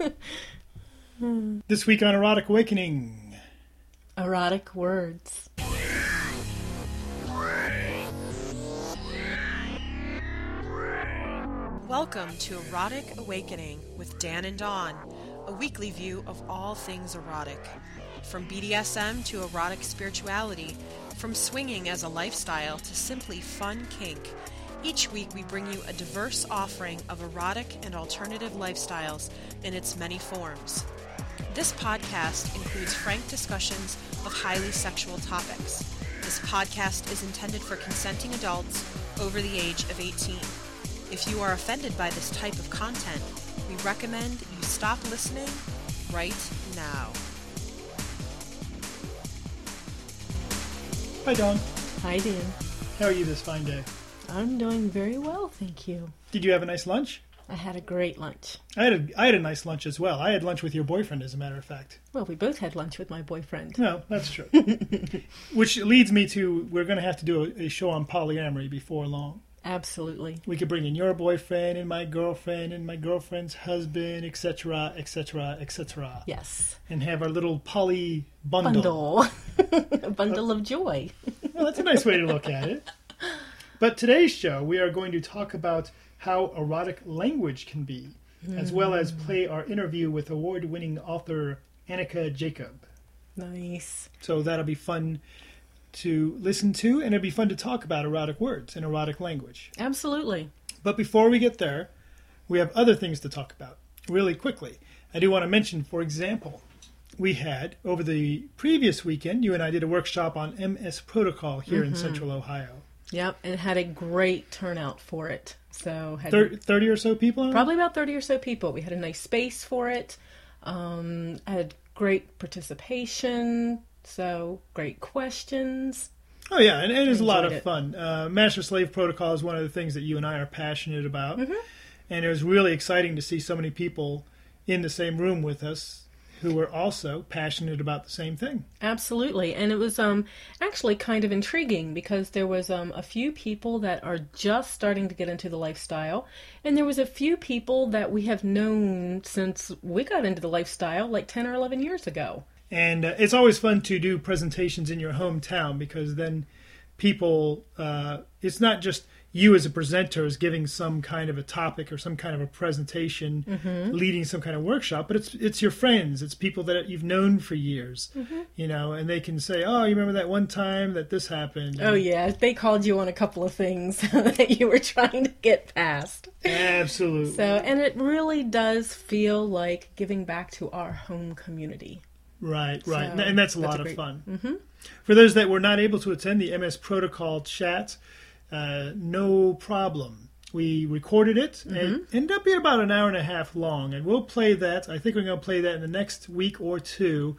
This week on Erotic Awakening. Erotic words. Welcome to Erotic Awakening with Dan and Dawn, a weekly view of all things erotic. From BDSM to erotic spirituality, from swinging as a lifestyle to simply fun kink, each week we bring you a diverse offering of erotic and alternative lifestyles in its many forms. This podcast includes frank discussions of highly sexual topics. This podcast is intended for consenting adults over the age of 18. If you are offended by this type of content, we recommend you stop listening right now. Hi, Dawn. Hi, Dan. How are you this fine day? I'm doing very well, thank you. Did you have a nice lunch? I had a great lunch. I had a, I had a nice lunch as well. I had lunch with your boyfriend, as a matter of fact. Well, we both had lunch with my boyfriend. No, that's true. Which leads me to we're going to have to do a, a show on polyamory before long. Absolutely. We could bring in your boyfriend and my girlfriend and my girlfriend's husband, etc., etc., etc., Yes. and have our little poly bundle. Bundle. a bundle of joy. Well, that's a nice way to look at it. But today's show, we are going to talk about how erotic language can be, as well as mm. play our interview with award winning author Annika Jacob. Nice. So that'll be fun to listen to, and it'll be fun to talk about erotic words and erotic language. Absolutely. But before we get there, we have other things to talk about really quickly. I do want to mention, for example, we had over the previous weekend, you and I did a workshop on MS Protocol here in mm-hmm. Central Ohio. Yep, and had a great turnout for it. So had Thir- 30 or so people? probably about 30 or so people. We had a nice space for it. Um, had great participation. So great questions. Oh, yeah, and it is a lot of it. fun. Uh, Master Slave Protocol is one of the things that you and I are passionate about. Mm-hmm. And it was really exciting to see so many people in the same room with us who were also passionate about the same thing. Absolutely, and it was um actually kind of intriguing because there was um a few people that are just starting to get into the lifestyle, and there was a few people that we have known since we got into the lifestyle like ten or eleven years ago. And uh, it's always fun to do presentations in your hometown because then people, uh, it's not just you as a presenter is giving some kind of a topic or some kind of a presentation, Mm-hmm. leading some kind of workshop, but it's it's your friends, it's people that you've known for years, Mm-hmm. you know, and they can say, "Oh, you remember that one time that this happened?" Oh yeah, they called you on a couple of things that you were trying to get past. absolutely. So, and it really does feel like giving back to our home community. Right, right, So, and that's a that's lot a of fun. Mm-hmm. For those that were not able to attend the MS Protocol chat, uh, no problem. We recorded it. and It ended up being about an hour and a half long, and we'll play that. I think we're going to play that in the next week or two.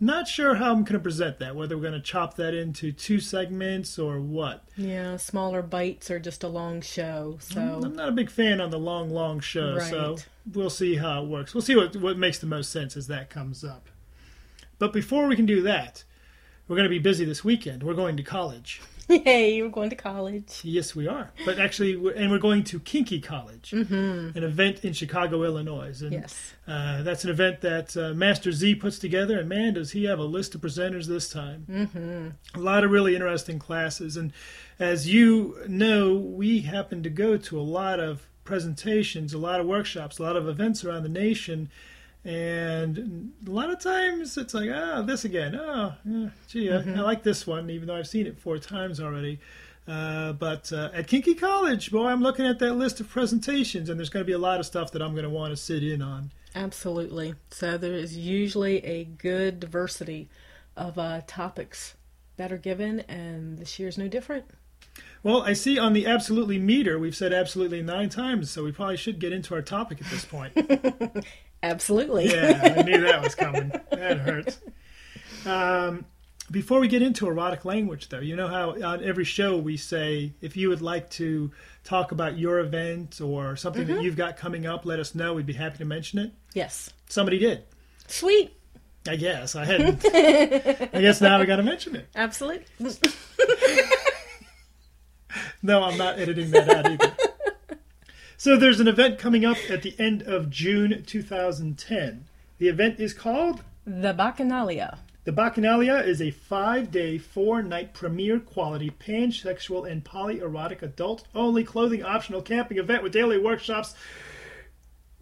Not sure how I'm going to present that. Whether we're going to chop that into two segments or what. Yeah, smaller bites or just a long show. So I'm not a big fan on the long, long show, so we'll see how it works. We'll see what what makes the most sense as that comes up. But before we can do that, we're going to be busy this weekend. We're going to college. Yay, you're going to college. Yes, we are. But actually, we're, and we're going to Kinky College, an event in Chicago, Illinois. And Yes. uh, that's an event that uh, Master Z puts together. And man, does he have a list of presenters this time! Mm-hmm. A lot of really interesting classes. And as you know, we happen to go to a lot of presentations, a lot of workshops, a lot of events around the nation. And a lot of times it's like, oh, this again. Oh, yeah, gee, I- I like this one, even though I've seen it four times already. Uh, but uh, at Kinky College, boy, I'm looking at that list of presentations, and there's going to be a lot of stuff that I'm going to want to sit in on. Absolutely. So there is usually a good diversity of uh, topics that are given, and this year's no different. Well, I see on the absolutely meter, we've said absolutely nine times, so we probably should get into our topic at this point. Absolutely. yeah, I knew that was coming. That hurts. Um, before we get into erotic language, though, you know how on every show we say if you would like to talk about your event or something that you've got coming up, let us know. We'd be happy to mention it. Yes. Somebody did. Sweet. I guess I hadn't. I guess now we got to mention it. Absolutely. No, I'm not editing that out either. So there's an event coming up at the end of June 2010. The event is called The Bacchanalia. The Bacchanalia is a five-day, four-night premier quality pansexual and polyerotic adult-only clothing optional camping event with daily workshops.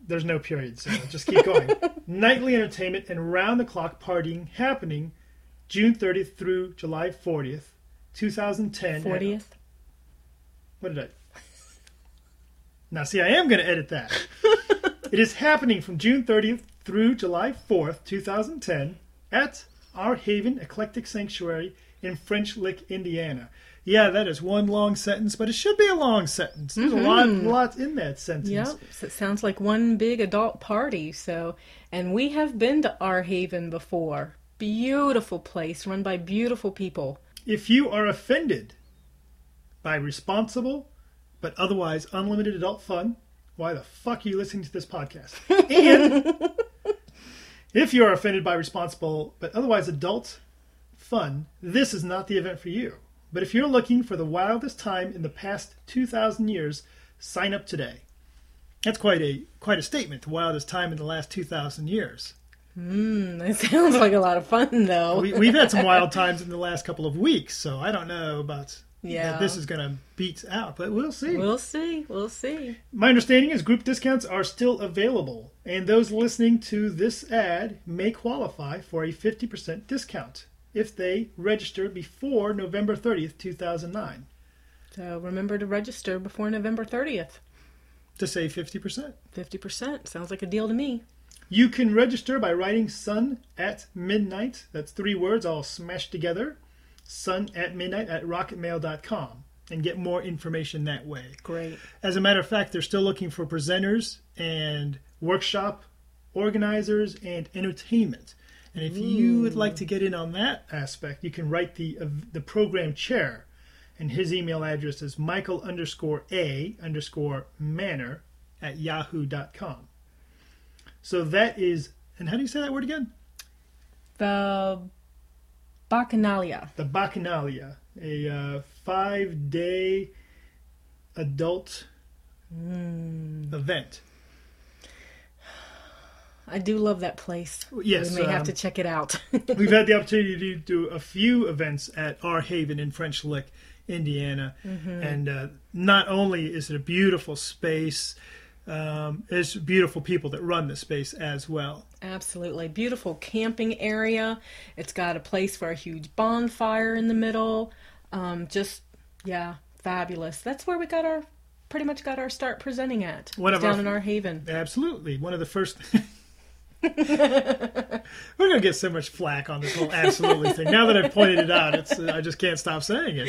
There's no period, so just keep going. Nightly entertainment and round-the-clock partying happening June 30th through July 40th, 2010. 40th. What did I? Now, see, I am going to edit that. it is happening from June 30th through July 4th, 2010, at Our Haven Eclectic Sanctuary in French Lick, Indiana. Yeah, that is one long sentence, but it should be a long sentence. There's a mm-hmm. lot, lot in that sentence. Yep. So it sounds like one big adult party. So, and we have been to Our Haven before. Beautiful place run by beautiful people. If you are offended by responsible but otherwise unlimited adult fun, why the fuck are you listening to this podcast? And if you are offended by responsible but otherwise adult fun, this is not the event for you. But if you're looking for the wildest time in the past 2,000 years, sign up today. That's quite a quite a statement. The wildest time in the last 2,000 years. Hmm, that sounds like a lot of fun, though. We, we've had some wild times in the last couple of weeks, so I don't know about Yeah. that this is going to beat out, but we'll see. We'll see. We'll see. My understanding is group discounts are still available, and those listening to this ad may qualify for a 50% discount if they register before November 30th, 2009, So remember to register before November 30th. to save 50%. 50%. Sounds like a deal to me. You can register by writing Sun at Midnight. That's three words all smashed together. Sun at Midnight at rocketmail.com and get more information that way. Great. As a matter of fact, they're still looking for presenters and workshop organizers and entertainment. And if you would like to get in on that aspect, you can write the uh, the program chair, and his email address is michael underscore a underscore manner at yahoo.com. So that is, and how do you say that word again? The Bacchanalia. The Bacchanalia, a uh, five day adult event. I do love that place. Yes, We may have um, to check it out. We've had the opportunity to do a few events at Our Haven in French Lick, Indiana, and uh, not only is it a beautiful space, um, it's beautiful people that run the space as well. Absolutely. Beautiful camping area. It's got a place for a huge bonfire in the middle. Um, just, yeah, fabulous. That's where we got our, pretty much got our start presenting at. One of our- down in our haven. Absolutely, one of the first. We're gonna get so much flack on this whole absolutely thing. Now that I've pointed it out, it's I just can't stop saying it.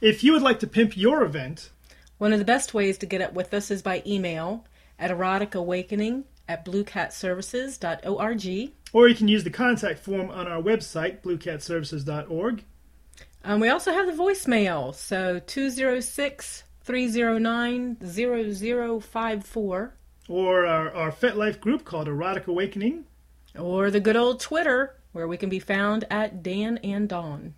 If you would like to pimp your event, One of the best ways to get up with us is by email at eroticawakening at bluecatservices.org. or you can use the contact form on our website, bluecatservices.org. Um, we also have the voicemail, so 206 309 0054, or our, our FetLife group called Erotic Awakening. or the good old Twitter, where we can be found at Dan and Dawn.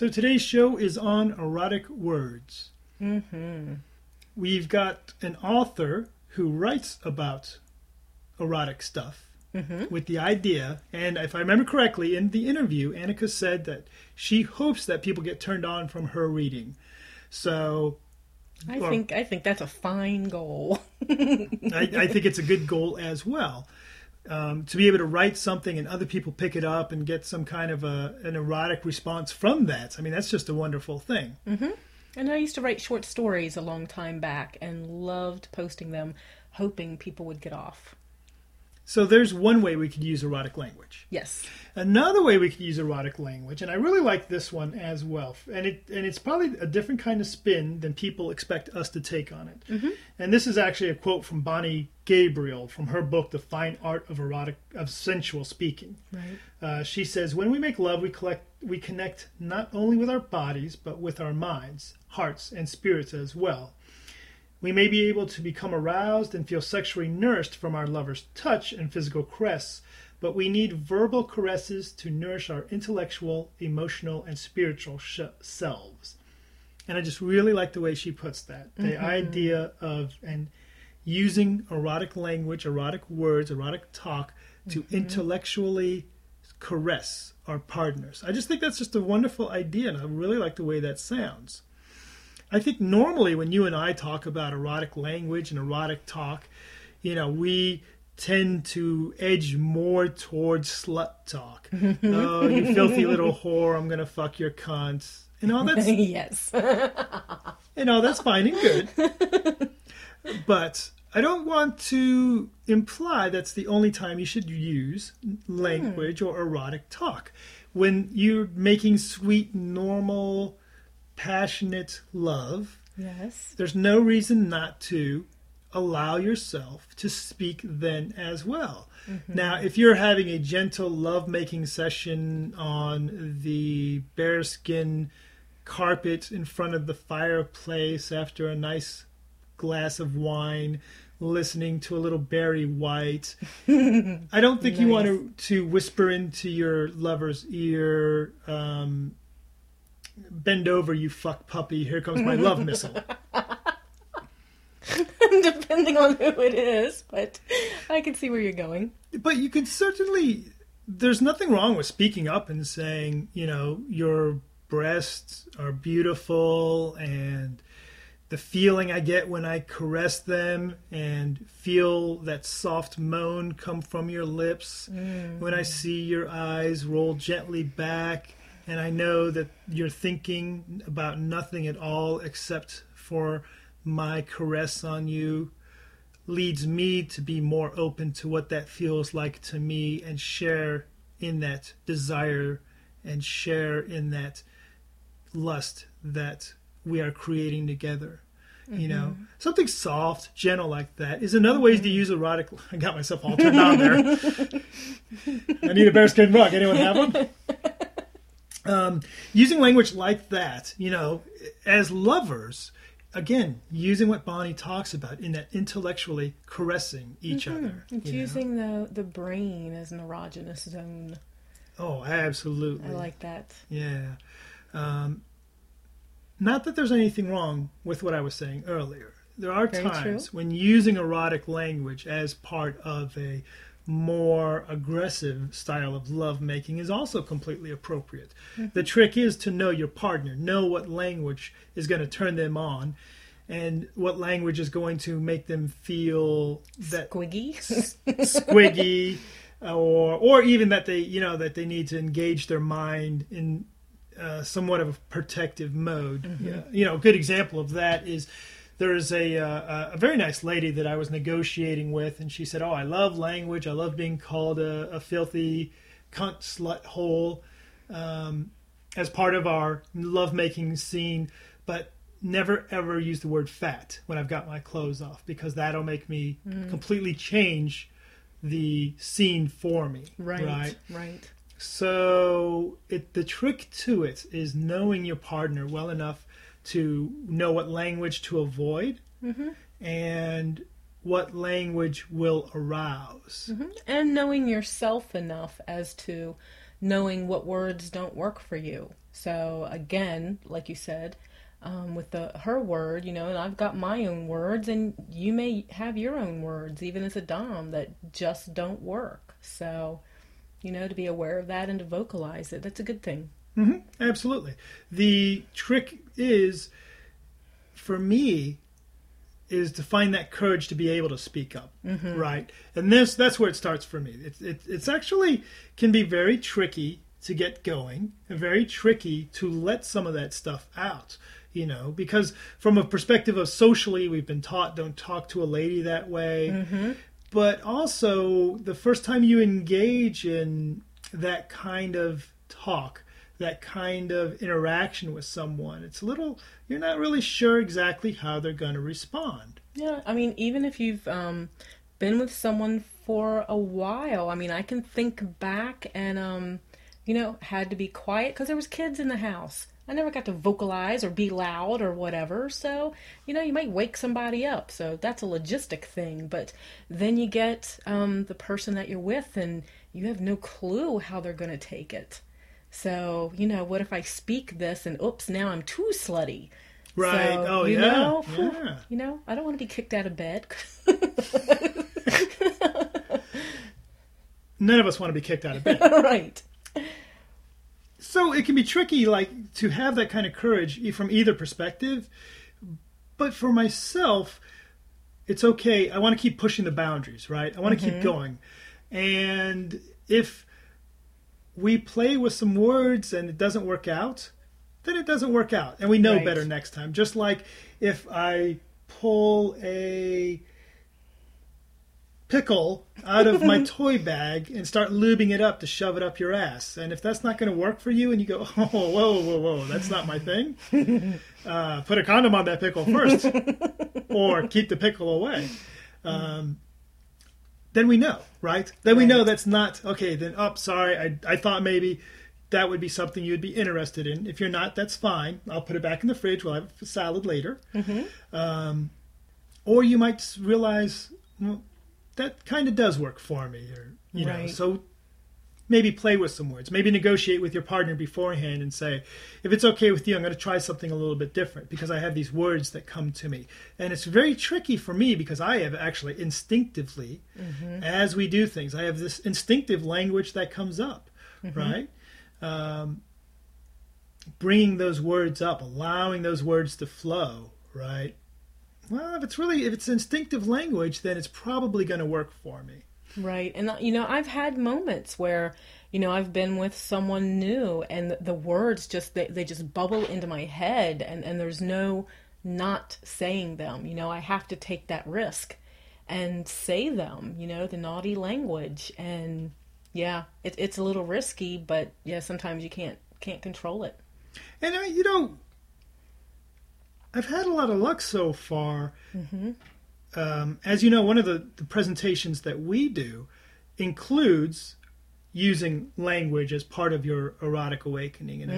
So today's show is on erotic words. Mm-hmm. We've got an author who writes about erotic stuff with the idea, and if I remember correctly, in the interview, Annika said that she hopes that people get turned on from her reading. So I Well- think I think that's a fine goal. I, I think it's a good goal as well. Um, to be able to write something and other people pick it up and get some kind of a, an erotic response from that. I mean, that's just a wonderful thing. And I used to write short stories a long time back and loved posting them, hoping people would get off. So there's one way we could use erotic language. Yes. Another way we could use erotic language, and I really like this one as well, and it and it's probably a different kind of spin than people expect us to take on it. And this is actually a quote from Bonnie Gabriel from her book, The Fine Art of Erotic of Sensual Speaking. Right. Uh, she says, "When we make love, we collect, we connect not only with our bodies but with our minds, hearts, and spirits as well. We may be able to become aroused and feel sexually nourished from our lover's touch and physical caress, but we need verbal caresses to nourish our intellectual, emotional, and spiritual sh- selves. And I just really like the way she puts that. The mm-hmm. idea of and using erotic language, erotic words, erotic talk to mm-hmm. intellectually caress our partners. I just think that's just a wonderful idea, and I really like the way that sounds. I think normally when you and I talk about erotic language and erotic talk, you know, we tend to edge more towards slut talk. oh, you filthy little whore, I'm gonna fuck your cunt. And all that's yes. and all that's fine and good. but I don't want to imply that's the only time you should use language hmm. or erotic talk. When you're making sweet, normal, passionate love, yes. there's no reason not to allow yourself to speak then as well. Mm-hmm. Now, if you're having a gentle love-making session on the bearskin carpet in front of the fireplace after a nice glass of wine, listening to a little Barry White. I don't think nice. you want to, to whisper into your lover's ear, um, bend over, you fuck puppy, here comes my love missile. Depending on who it is, but I can see where you're going. But you can certainly, there's nothing wrong with speaking up and saying, you know, your breasts are beautiful and the feeling I get when I caress them and feel that soft moan come from your lips, mm. when I see your eyes roll gently back, and I know that you're thinking about nothing at all except for my caress on you, leads me to be more open to what that feels like to me and share in that desire and share in that lust that we are creating together. Mm-hmm. You know, mm-hmm. something soft, gentle like that is another way to use erotic. I got myself all turned on there. I need a bearskin rug. Anyone have one? Um, using language like that, you know, as lovers, again, using what Bonnie talks about in that intellectually caressing each mm-hmm. other. It's using know? the the brain as an erogenous zone. Oh, absolutely. I like that. Yeah. Um, not that there's anything wrong with what I was saying earlier. There are Very times true. when using erotic language as part of a more aggressive style of lovemaking is also completely appropriate. Mm-hmm. The trick is to know your partner, know what language is going to turn them on, and what language is going to make them feel that squiggy, squiggy, or or even that they you know that they need to engage their mind in uh, somewhat of a protective mode. Mm-hmm. Yeah. You know, a good example of that is there's a, uh, a very nice lady that I was negotiating with, and she said, "Oh, I love language. I love being called a, a filthy cunt slut hole um, as part of our lovemaking scene, but." Never ever use the word fat when I've got my clothes off because that'll make me mm. completely change the scene for me. Right. Right. Right. So it the trick to it is knowing your partner well enough to know what language to avoid mm-hmm. and what language will arouse. Mm-hmm. And knowing yourself enough as to knowing what words don't work for you. So again, like you said, um, with the her word, you know, and I've got my own words, and you may have your own words, even as a dom, that just don't work. So you know, to be aware of that and to vocalize it. That's a good thing. Mm-hmm. Absolutely. The trick is, for me, is to find that courage to be able to speak up, mm-hmm. right? And this that's where it starts for me. It's it, it's actually can be very tricky to get going, and very tricky to let some of that stuff out. You know, because from a perspective of socially, we've been taught don't talk to a lady that way. Mm-hmm but also the first time you engage in that kind of talk that kind of interaction with someone it's a little you're not really sure exactly how they're going to respond yeah i mean even if you've um, been with someone for a while i mean i can think back and um, you know had to be quiet because there was kids in the house I never got to vocalize or be loud or whatever. So, you know, you might wake somebody up. So that's a logistic thing. But then you get um, the person that you're with and you have no clue how they're going to take it. So, you know, what if I speak this and oops, now I'm too slutty? Right. So, oh, you yeah. Know, yeah. You know, I don't want to be kicked out of bed. None of us want to be kicked out of bed. right. So it can be tricky, like to have that kind of courage from either perspective. But for myself, it's okay. I want to keep pushing the boundaries, right? I want to keep mm-hmm. going. And if we play with some words and it doesn't work out, then it doesn't work out. And we know Right. better next time. Just like if I pull a pickle out of my toy bag and start lubing it up to shove it up your ass. And if that's not going to work for you and you go, oh, whoa, whoa, whoa, that's not my thing, uh, put a condom on that pickle first or keep the pickle away. Um, then we know, right? Then we know that's not, okay, then, oh, sorry, I, I thought maybe that would be something you'd be interested in. If you're not, that's fine. I'll put it back in the fridge. We'll have a salad later. Um, or you might realize, well, that kind of does work for me, or you know. Right. So maybe play with some words. Maybe negotiate with your partner beforehand and say, if it's okay with you, I'm going to try something a little bit different because I have these words that come to me, and it's very tricky for me because I have actually instinctively, as we do things, I have this instinctive language that comes up, right? Um, bringing those words up, allowing those words to flow, right? Well, if it's really if it's instinctive language, then it's probably going to work for me. Right. And, you know, I've had moments where, you know, I've been with someone new and the, words just, they, they just bubble into my head and, and there's no not saying them. You know, I have to take that risk and say them, you know, the naughty language. And yeah, it, it's a little risky, but yeah, sometimes you can't, can't control it. And I, you know, I've had a lot of luck so far. Mm-hmm. Um, as you know, one of the, the presentations that we do includes using language as part of your erotic awakening, and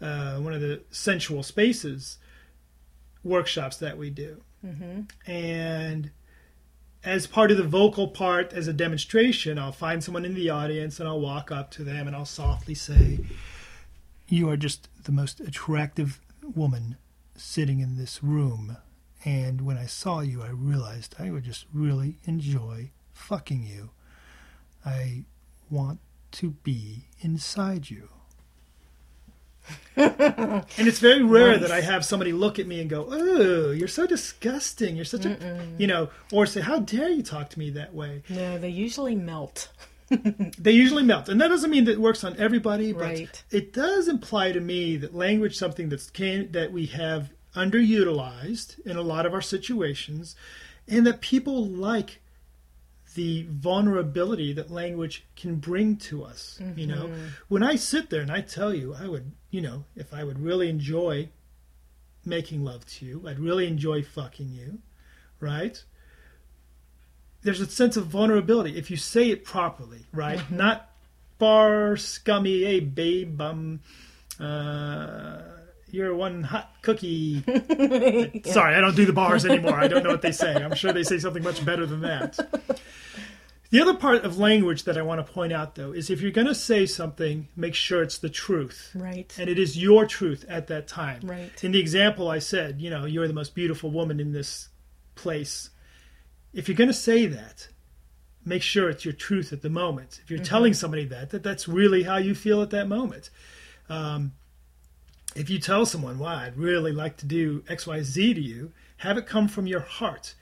uh, uh, one of the sensual spaces workshops that we do. And as part of the vocal part, as a demonstration, I'll find someone in the audience and I'll walk up to them and I'll softly say, you are just the most attractive woman sitting in this room. And when I saw you, I realized I would just really enjoy fucking you. I want to be inside you. and it's very rare Nice. that I have somebody look at me and go, "Oh, you're so disgusting. You're such a," you know, or say, "How dare you talk to me that way?" No, they usually melt. They usually melt, and that doesn't mean that it works on everybody, but Right. it does imply to me that language, something that's can that we have underutilized in a lot of our situations, and that people like the vulnerability that language can bring to us. You know, when I sit there and I tell you, I would, you know, if I would really enjoy making love to you, I'd really enjoy fucking you, right? there's a sense of vulnerability if you say it properly, right? Not bar scummy, hey babe, um, uh, you're one hot cookie. Sorry, I don't do the bars anymore. I don't know what they say. I'm sure they say something much better than that. The other part of language that I want to point out, though, is if you're going to say something, make sure it's the truth. Right. And it is your truth at that time. Right. In the example I said, you know, you're the most beautiful woman in this place. If you're going to say that, make sure it's your truth at the moment. If you're telling somebody that, that that's really how you feel at that moment. Um, if you tell someone, "Wow, I'd really like to do X, Y, Z to you," have it come from your heart.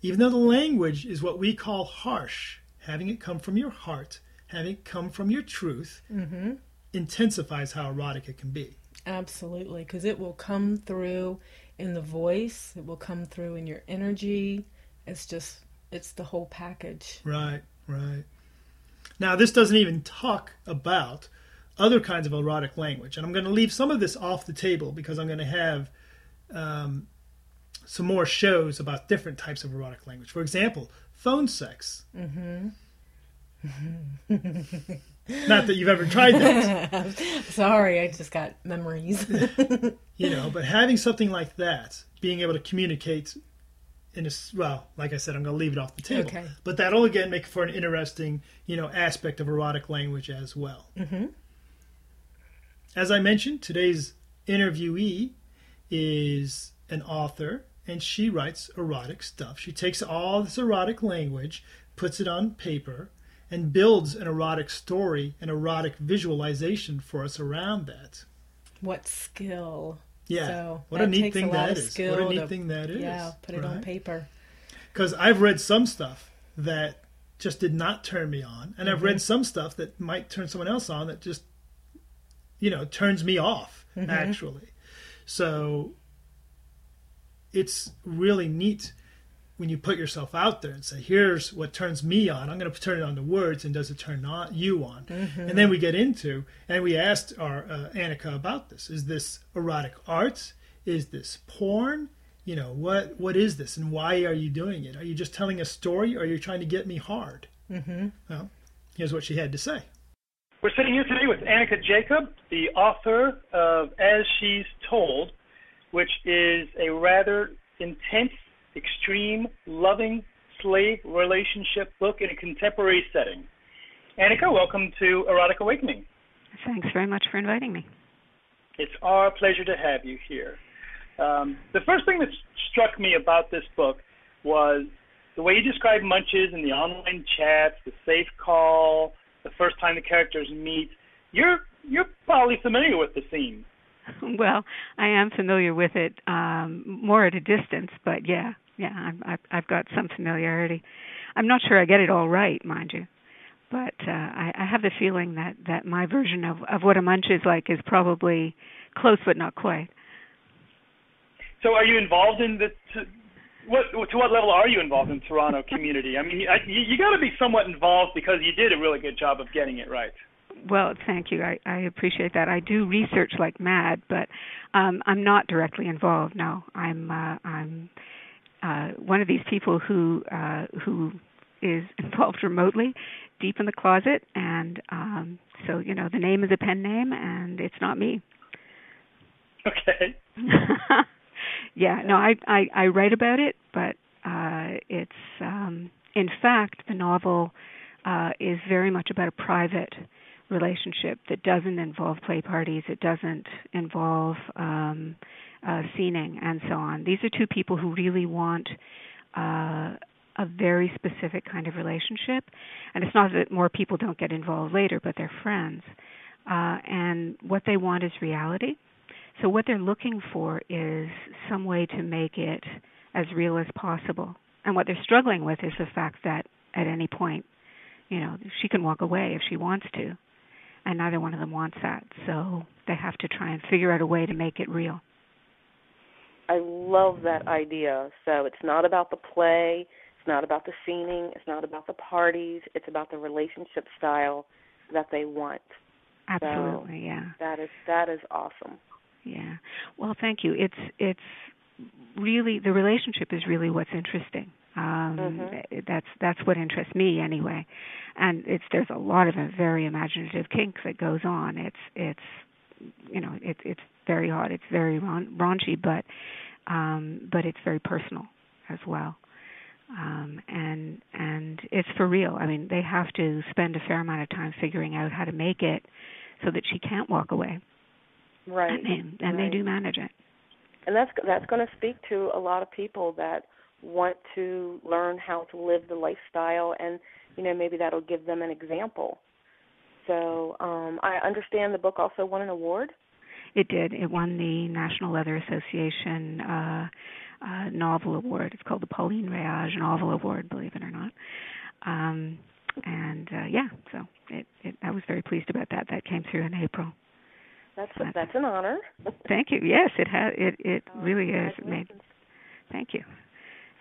Even though the language is what we call harsh, having it come from your heart, having it come from your truth, mm-hmm. intensifies how erotic it can be. Absolutely, because it will come through in the voice, it will come through in your energy. It's just, it's the whole package. Right, right. Now, this doesn't even talk about other kinds of erotic language. And I'm going to leave some of this off the table because I'm going to have um, some more shows about different types of erotic language. For example, phone sex. Mm-hmm. Not that you've ever tried that, Sorry, I just got memories. you know, but having something like that, being able to communicate in a well, like I said, I'm going to leave it off the table. Okay. But that'll again make for an interesting, you know, aspect of erotic language as well. Mm-hmm. As I mentioned, today's interviewee is an author, and she writes erotic stuff. She takes all this erotic language, puts it on paper, and builds an erotic story, an erotic visualization for us around that. What skill? Yeah. So what a neat thing a that is. What a neat to- thing that is. Yeah, put it on paper. Because I've read some stuff that just did not turn me on, and I've Mm-hmm. read some stuff that might turn someone else on that just, you know, turns me off, Mm-hmm. actually. So it's really neat when you put yourself out there and say, here's what turns me on. I'm going to turn it on to words, and does it turn on you on? Mm-hmm. And then we get into, and we asked our uh, Annika about this. Is this erotic art? Is this porn? You know, what what is this, and why are you doing it? Are you just telling a story, or are you trying to get me hard? Mm-hmm. Well, here's what she had to say. We're sitting here today with Annika Jacob, the author of As She's Told, which is a rather intense, extreme, loving slave relationship book in a contemporary setting. Annika, welcome to Erotic Awakening. Thanks very much for inviting me. It's our pleasure to have you here. Um, the first thing that struck me about this book was the way you describe Munches in the online chats, the safe call, the first time the characters meet. You're you're probably familiar with the scene. Well, I am familiar with it um, more at a distance, but yeah, yeah, I'm, I've, I've got some familiarity. I'm not sure I get it all right, mind you, but uh, I, I have the feeling that that my version of of what a munch is like is probably close, but not quite. So, are you involved in the? To, what to what level are you involved in Toronto community? I mean, I, you, you got to be somewhat involved because you did a really good job of getting it right. Well, thank you. I, I appreciate that. I do research like mad, but um, I'm not directly involved. No, I'm uh, I'm uh, one of these people who uh, who is involved remotely, deep in the closet, and um, so you know the name is a pen name, and it's not me. Okay. yeah, no, I, I I write about it, but uh, it's um, in fact the novel uh, is very much about a private relationship that doesn't involve play parties. It doesn't involve um, uh, scening and so on. These are two people who really want uh, a very specific kind of relationship, and it's not that more people don't get involved later, but they're friends. Uh, and what they want is reality. So what they're looking for is some way to make it as real as possible. And what they're struggling with is the fact that at any point, you know, she can walk away if she wants to. And neither one of them wants that. So they have to try and figure out a way to make it real. I love that idea. So it's not about the play, it's not about the scening, it's not about the parties, it's about the relationship style that they want. Absolutely, yeah. That is that is awesome. Yeah. Well, thank you. It's it's really the relationship is really what's interesting. Um Mhm. that's that's what interests me anyway. And it's there's a lot of a very imaginative kink that goes on. It's it's you know, it's it's very hot, it's very raun- raunchy, but um but it's very personal as well. Um and and it's for real. I mean, they have to spend a fair amount of time figuring out how to make it so that she can't walk away. Right. And they, and right. they do manage it. And that's that's going to speak to a lot of people that want to learn how to live the lifestyle and you know maybe that'll give them an example. So, um I understand the book also won an award. It did. It won the National Leather Association uh, uh, Novel Award. It's called the Pauline Reage Novel Award, believe it or not. Um, and uh, yeah, so it, it, I was very pleased about that. That came through in April. That's That's- that's an honor. Thank you. Yes, it has. It it Oh, really is. Made. Thank you.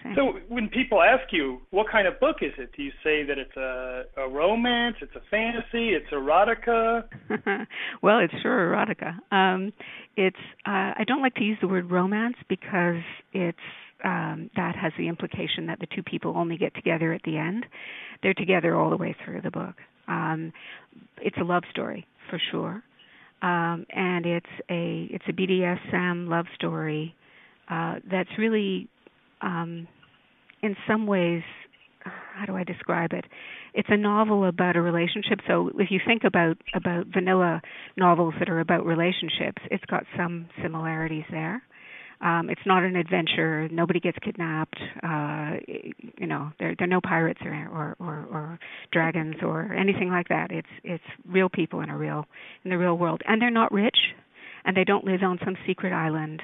Thank So, when people ask you what kind of book is it, do you say that it's a, a romance, it's a fantasy, it's erotica? well, it's sure erotica. Um, it's uh, I don't like to use the word romance because it's um, that has the implication that the two people only get together at the end. They're together all the way through the book. Um, it's a love story for sure, um, and it's a it's a BDSM love story uh, that's really um, in some ways how do I describe it? It's a novel about a relationship. So if you think about about vanilla novels that are about relationships, it's got some similarities there. Um, it's not an adventure. Nobody gets kidnapped. Uh, you know, there there are no pirates or, or or or dragons or anything like that. It's it's real people in a real in the real world, and they're not rich, and they don't live on some secret island.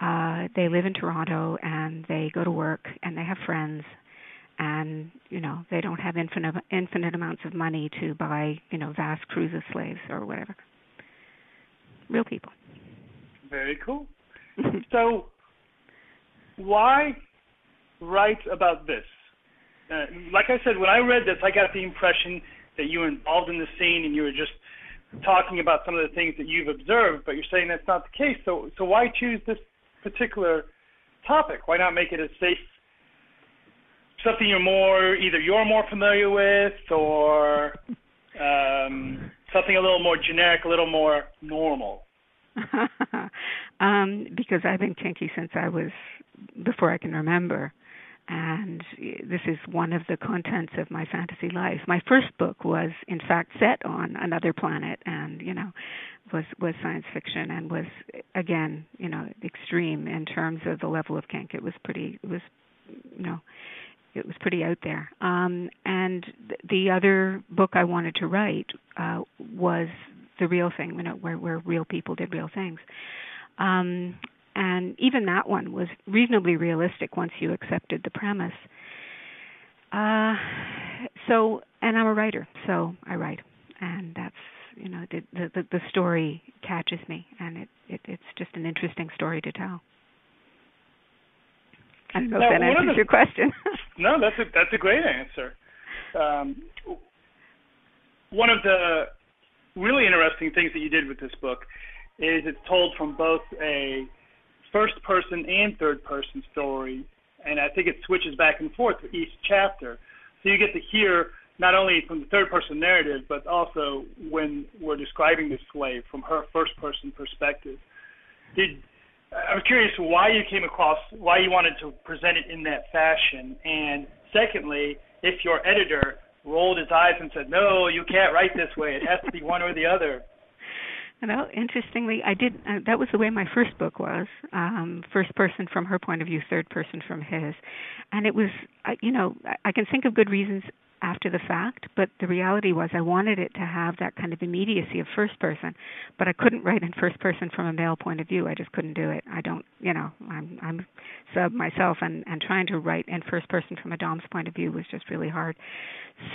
Uh, they live in Toronto and they go to work and they have friends and you know they don't have infinite infinite amounts of money to buy you know vast crews of slaves or whatever. Real people. Very cool. so, why write about this? Uh, like I said, when I read this, I got the impression that you were involved in the scene and you were just talking about some of the things that you've observed. But you're saying that's not the case. So, so why choose this particular topic? Why not make it a safe something you're more either you're more familiar with or um, something a little more generic, a little more normal? um, because I've been kinky since I was before I can remember. And this is one of the contents of my fantasy life. My first book was, in fact, set on another planet, and you know, was was science fiction, and was again, you know, extreme in terms of the level of kink. It was pretty. It was, you know, it was pretty out there. Um, and th- the other book I wanted to write uh, was the real thing, you know, where where real people did real things. Um, and even that one was reasonably realistic once you accepted the premise. Uh, so, and I'm a writer, so I write, and that's you know the the the story catches me, and it, it it's just an interesting story to tell. I don't know now, if that answers the, your question. no, that's a that's a great answer. Um, one of the really interesting things that you did with this book is it's told from both a first person and third person story, and I think it switches back and forth for each chapter. So you get to hear not only from the third person narrative, but also when we're describing the slave from her first person perspective. Did I'm curious why you came across why you wanted to present it in that fashion, and secondly, if your editor rolled his eyes and said, "No, you can't write this way. It has to be one or the other." Well, interestingly, I did. Uh, that was the way my first book was. Um, first person from her point of view, third person from his, and it was. Uh, you know, I, I can think of good reasons after the fact, but the reality was I wanted it to have that kind of immediacy of first person, but I couldn't write in first person from a male point of view. I just couldn't do it. I don't, you know, I'm I'm sub myself and and trying to write in first person from a dom's point of view was just really hard.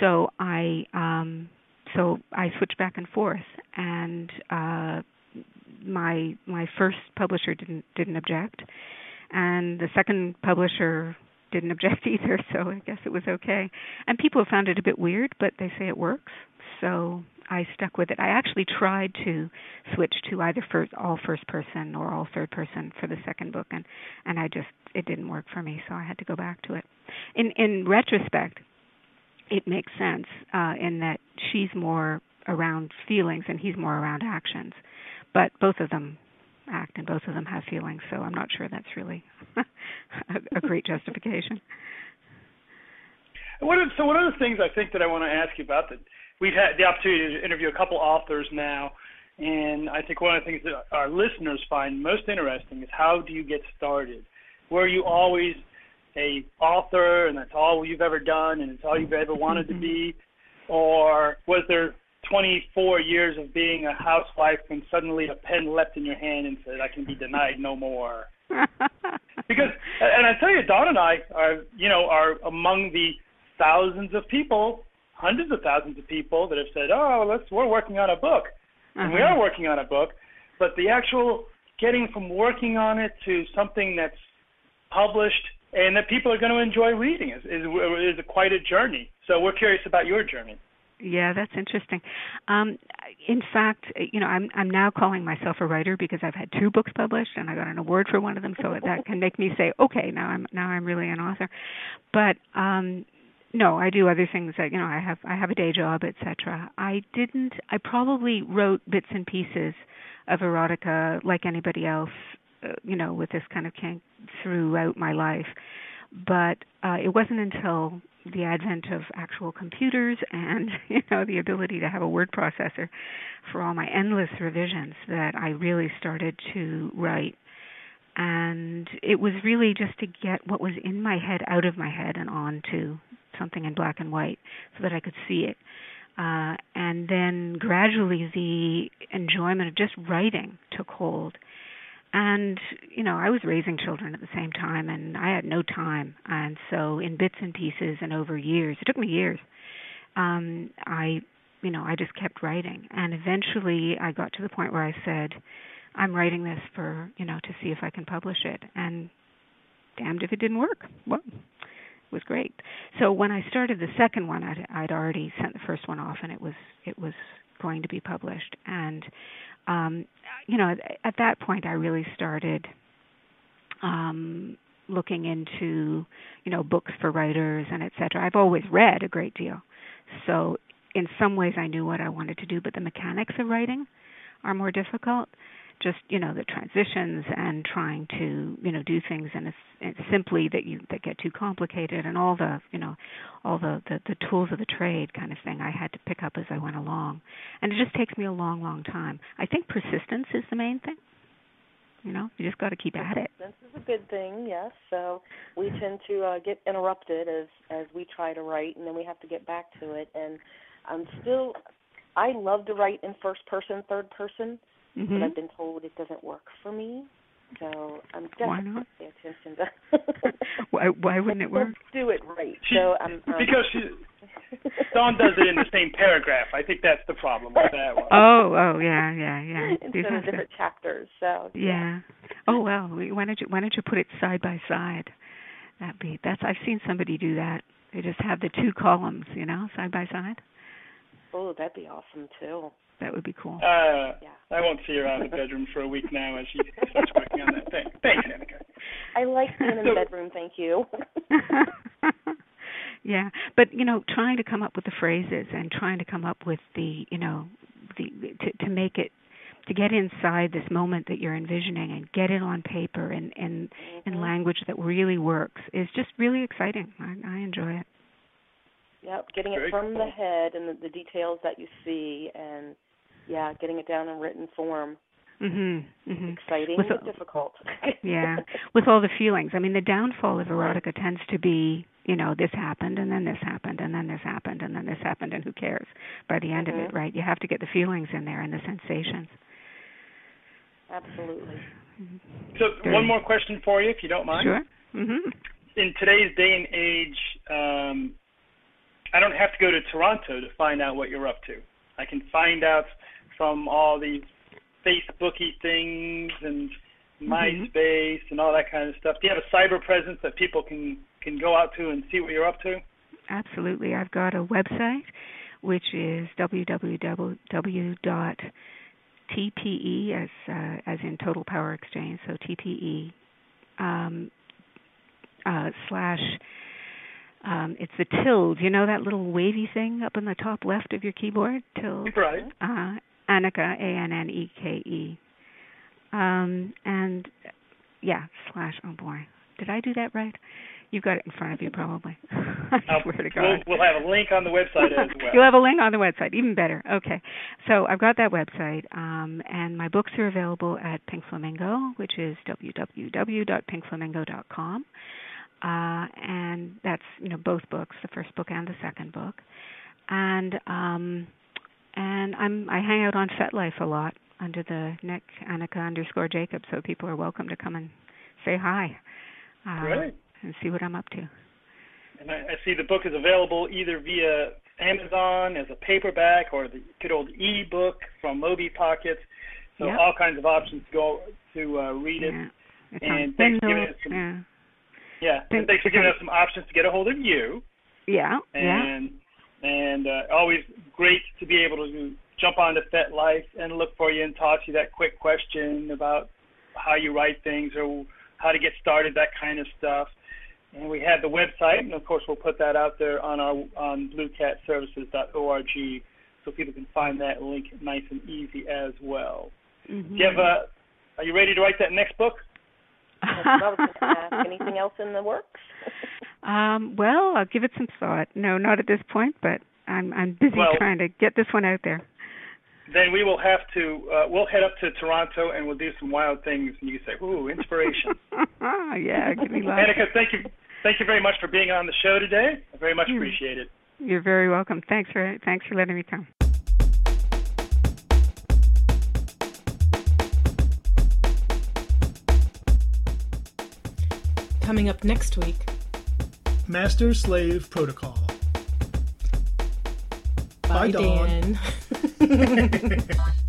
So I um so I switched back and forth and uh my my first publisher didn't didn't object and the second publisher didn't object either, so I guess it was okay. And people have found it a bit weird, but they say it works. So I stuck with it. I actually tried to switch to either first all first person or all third person for the second book and and I just it didn't work for me, so I had to go back to it. In in retrospect, it makes sense uh in that she's more around feelings and he's more around actions. But both of them act, and both of them have feelings. So I'm not sure that's really a, a great justification. One of, so one of the things I think that I want to ask you about that we've had the opportunity to interview a couple authors now, and I think one of the things that our listeners find most interesting is how do you get started? Were you always a author and that's all you've ever done and it's all you've ever wanted to be, or was there 24 years of being a housewife when suddenly a pen leapt in your hand and said, "I can be denied no more." because, and I tell you, Dawn and I are, you know, are among the thousands of people, hundreds of thousands of people that have said, "Oh, let's, we're working on a book," uh-huh. and we uh-huh. are working on a book, but the actual getting from working on it to something that's published and that people are going to enjoy reading is is, is quite a journey. So we're curious about your journey. Yeah, that's interesting. Um, in fact, you know, I'm I'm now calling myself a writer because I've had two books published and I got an award for one of them, so that can make me say, okay, now I'm now I'm really an author. But um, no, I do other things that you know I have I have a day job, etc. I didn't. I probably wrote bits and pieces of erotica like anybody else, you know, with this kind of kink throughout my life. But uh, it wasn't until the advent of actual computers and you know the ability to have a word processor for all my endless revisions that I really started to write. And it was really just to get what was in my head out of my head and onto something in black and white so that I could see it. Uh, and then gradually the enjoyment of just writing took hold and you know i was raising children at the same time and i had no time. And so in bits and pieces and over years it took me years um i you know i just kept writing. And eventually i got to the point where i said i'm writing this for you know to see if i can publish it. And damned if it didn't work. Well it was great. So when i started the second one i'd i'd already sent the first one off and it was it was going to be published. And um, you know, at that point, I really started um, looking into, you know, books for writers and et cetera. I've always read a great deal, so in some ways, I knew what I wanted to do, but the mechanics of writing are more difficult just you know the transitions and trying to you know do things and it's, simply that you that get too complicated and all the you know all the, the the tools of the trade kind of thing I had to pick up as I went along. And it just takes me a long long time. I think persistence is the main thing. You know you just got to keep at it. This is a good thing yes. So we tend to uh, get interrupted as as we try to write and then we have to get back to it. And i'm still i love to write in first person third person mm-hmm. but I've been told it doesn't work for me. So I'm definitely why not? pay attention to. why why wouldn't it work? Do it right. She, so I'm um, because she Dawn does it in the same paragraph. I think that's the problem with that one. Oh, oh, yeah, yeah, yeah. Instead of different to, chapters. So yeah. yeah. Oh well, why don't you why don't you put it side by side? That be that's I've seen somebody do that. They just have the two columns, you know, side by side. Oh, that'd be awesome too. That would be cool. Uh, yeah. I won't see her out of the bedroom for a week now as she starts working on that thing. Thanks, Anneke. I like being in the bedroom. Thank you. yeah, but you know, trying to come up with the phrases and trying to come up with the, you know, the to to make it to get inside this moment that you're envisioning and get it on paper and and mm-hmm. in language that really works is just really exciting. I, I enjoy it. Yep, getting Very it from cool. the head and the, the details that you see and yeah, getting it down in written form. Mhm. Mhm. Exciting with but difficult. yeah, with all the feelings. I mean, the downfall of erotica tends to be, you know, this happened and then this happened and then this happened and then this happened and who cares by the end mm-hmm. of it, right? You have to get the feelings in there and the sensations. Absolutely. So one more question for you, if you don't mind. Sure. Mhm. In today's day and age, um, I don't have to go to Toronto to find out what you're up to. I can find out from all these Facebooky things and mm-hmm. MySpace and all that kind of stuff. Do you have a cyber presence that people can can go out to and see what you're up to? Absolutely. I've got a website which is www.tpe as uh, as in Total Power Exchange, so TPE um, uh, slash um, it's the tilde. You know that little wavy thing up in the top left of your keyboard? Tilde. Right. Uh, Anneke, A N N E K E. Um, and yeah, slash. Oh boy, did I do that right? You've got it in front of you, probably. I swear to God. We'll, we'll, have a link on the website as well. You'll have a link on the website, even better. Okay, so I've got that website, um, and my books are available at Pink Flamingo, which is www.pinkflamingo.com, uh, and that's you know both books, the first book and the second book, and um, and I'm I hang out on FetLife a lot under the Nick Anneke underscore Jacob, so people are welcome to come and say hi. Uh, And see what I'm up to. And I, I see the book is available either via Amazon as a paperback or the good old e-book from Mobipocket. So yep. all kinds of options to go to uh, read it. Yeah. and thanks for giving us some. Yeah. Yeah, and thanks for giving us some options to get a hold of you. Yeah. And yeah. And uh, always great to be able to jump onto FetLife and look for you and toss you that quick question about how you write things or how to get started, that kind of stuff. And we have the website, and of course we'll put that out there on our on bluecatservices.org, so people can find that link nice and easy as well. Mm-hmm. Do you have a, are you ready to write that next book? anything else in the works. Um, well, I'll give it some thought. No, not at this point, but I'm I'm busy Well- trying to get this one out there. Then we will have to. Uh, we'll head up to Toronto and we'll do some wild things. And you can say, "Ooh, inspiration." Oh, yeah, give me lots. Anneke, thank you. Thank you very much for being on the show today. I very much Hmm. appreciate it. You're very welcome. Thanks for thanks for letting me come. Coming up next week, Master Slave Protocol. bye, Bye, Dawn. Dan.